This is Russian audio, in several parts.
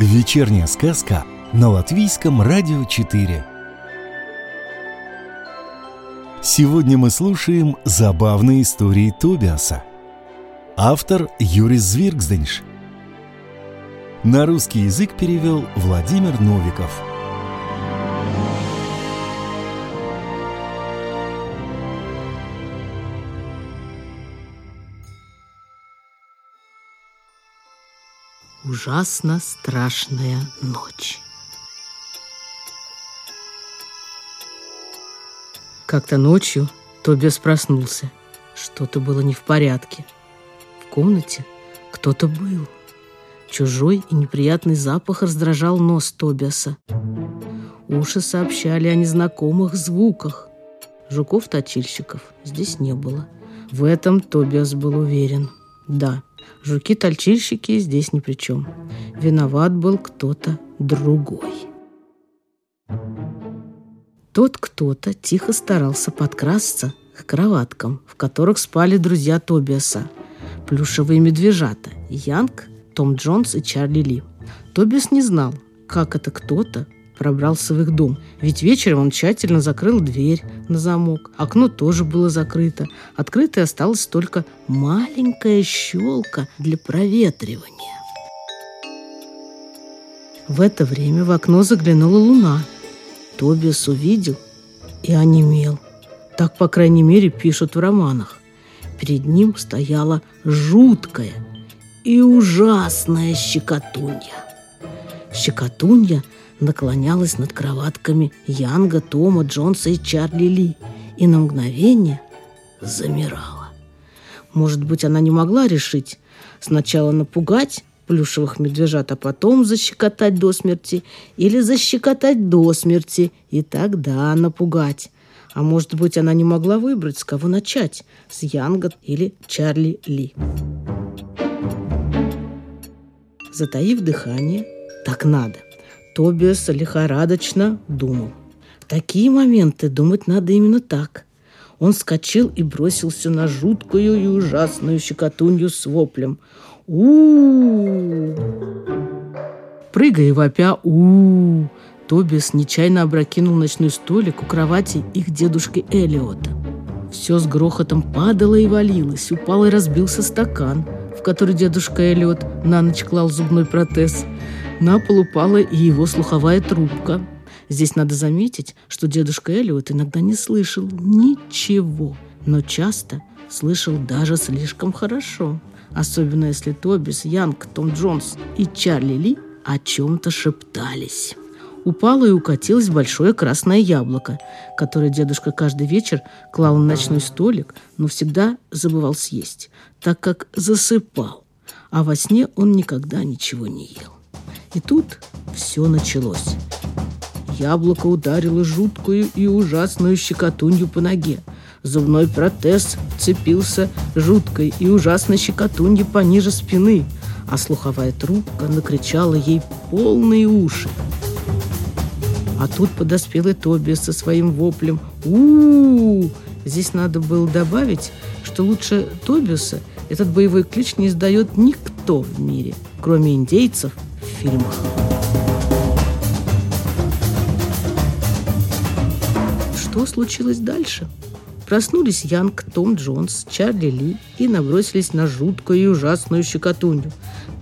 Вечерняя сказка на Латвийском радио 4. Сегодня мы слушаем забавные истории Тобиаса. Автор Юрис Звиргзденш. На русский язык перевел Владимир Новиков. Ужасно страшная ночь. Как-то ночью Тобиас проснулся. Что-то было не в порядке. В комнате кто-то был. Чужой и неприятный запах раздражал нос Тобиаса. Уши сообщали о незнакомых звуках. Жуков-точильщиков здесь не было. В этом Тобиас был уверен. Да, Жуки-тальчильщики здесь ни при чем. Виноват был кто-то другой. Тот кто-то тихо старался подкрасться к кроваткам, в которых спали друзья Тобиаса. Плюшевые медвежата – Янг, Том Джонс и Чарли Ли. Тобиас не знал, как это кто-то пробрался в их дом. Ведь вечером он тщательно закрыл дверь на замок. Окно тоже было закрыто. Открытой осталась только маленькая щелка для проветривания. В это время в окно заглянула луна. Тобиас увидел и онемел. Так, по крайней мере, пишут в романах. Перед ним стояла жуткая и ужасная щекотунья. Щекотунья – наклонялась над кроватками Янга, Тома, Джонса и Чарли Ли и на мгновение замирала. Может быть, она не могла решить сначала напугать плюшевых медвежат, а потом защекотать до смерти или защекотать до смерти и тогда напугать. А может быть, она не могла выбрать, с кого начать, с Янга или Чарли Ли. Затаив дыхание, так надо. Тобиас лихорадочно думал. В такие моменты думать надо именно так. Он вскочил и бросился на жуткую и ужасную щекотунью с воплем. у у Прыгая и вопя у, Тобиас нечаянно опрокинул ночной столик у кровати их дедушки Элиота. Все с грохотом падало и валилось, упал и разбился стакан, в который дедушка Элиот на ночь клал зубной протез – на пол упала и его слуховая трубка. Здесь надо заметить, что дедушка Эллиот иногда не слышал ничего, но часто слышал даже слишком хорошо. Особенно если Тобис, Янг, Том Джонс и Чарли Ли о чем-то шептались. Упало и укатилось большое красное яблоко, которое дедушка каждый вечер клал на ночной столик, но всегда забывал съесть, так как засыпал, а во сне он никогда ничего не ел. И тут все началось. Яблоко ударило жуткую и ужасную щекотунью по ноге. Зубной протез цепился жуткой и ужасной щекотунье пониже спины, а слуховая трубка накричала ей полные уши. А тут подоспел и Тоби со своим воплем у, -у, -у Здесь надо было добавить, что лучше Тобиуса этот боевой клич не издает никто в мире, кроме индейцев – фильмах. Что случилось дальше? Проснулись Янг, Том Джонс, Чарли Ли и набросились на жуткую и ужасную щекотунью.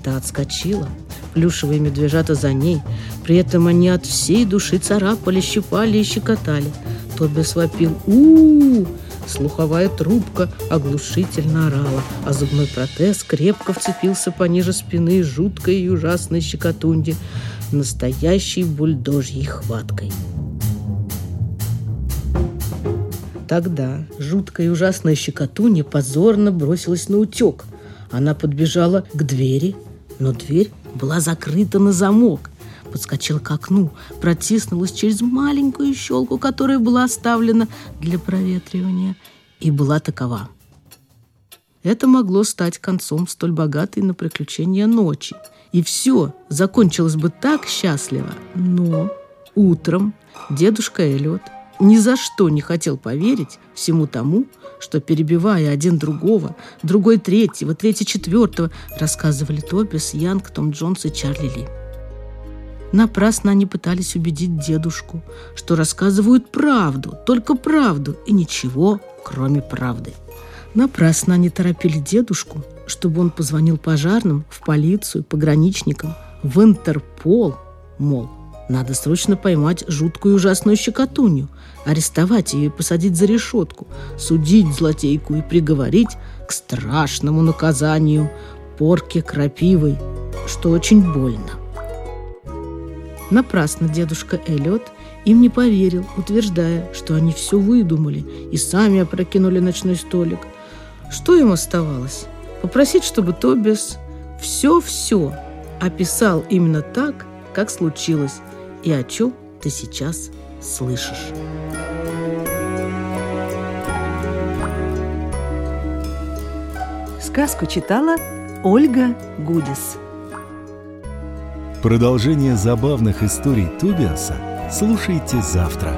Та отскочила. Плюшевые медвежата за ней. При этом они от всей души царапали, щипали и щекотали. Тоби свопил у, -у, -у Слуховая трубка оглушительно орала, а зубной протез крепко вцепился пониже спины жуткой и ужасной щекотунди, настоящей бульдожьей хваткой. Тогда жуткая и ужасная щекотунья позорно бросилась на утек. Она подбежала к двери, но дверь была закрыта на замок подскочила к окну, протиснулась через маленькую щелку, которая была оставлена для проветривания, и была такова. Это могло стать концом столь богатой на приключения ночи. И все закончилось бы так счастливо. Но утром дедушка Эллиот ни за что не хотел поверить всему тому, что, перебивая один другого, другой третьего, третий четвертого, рассказывали Тобис, Янг, Том Джонс и Чарли Ли. Напрасно они пытались убедить дедушку, что рассказывают правду, только правду и ничего, кроме правды. Напрасно они торопили дедушку, чтобы он позвонил пожарным, в полицию, пограничникам, в Интерпол, мол, надо срочно поймать жуткую ужасную щекотунью, арестовать ее и посадить за решетку, судить злотейку и приговорить к страшному наказанию порке крапивой, что очень больно. Напрасно дедушка Эллиот им не поверил, утверждая, что они все выдумали и сами опрокинули ночной столик. Что им оставалось? Попросить, чтобы Тобиас все-все описал именно так, как случилось, и о чем ты сейчас слышишь. Сказку читала Ольга Гудис. Продолжение забавных историй Тубиаса слушайте завтра.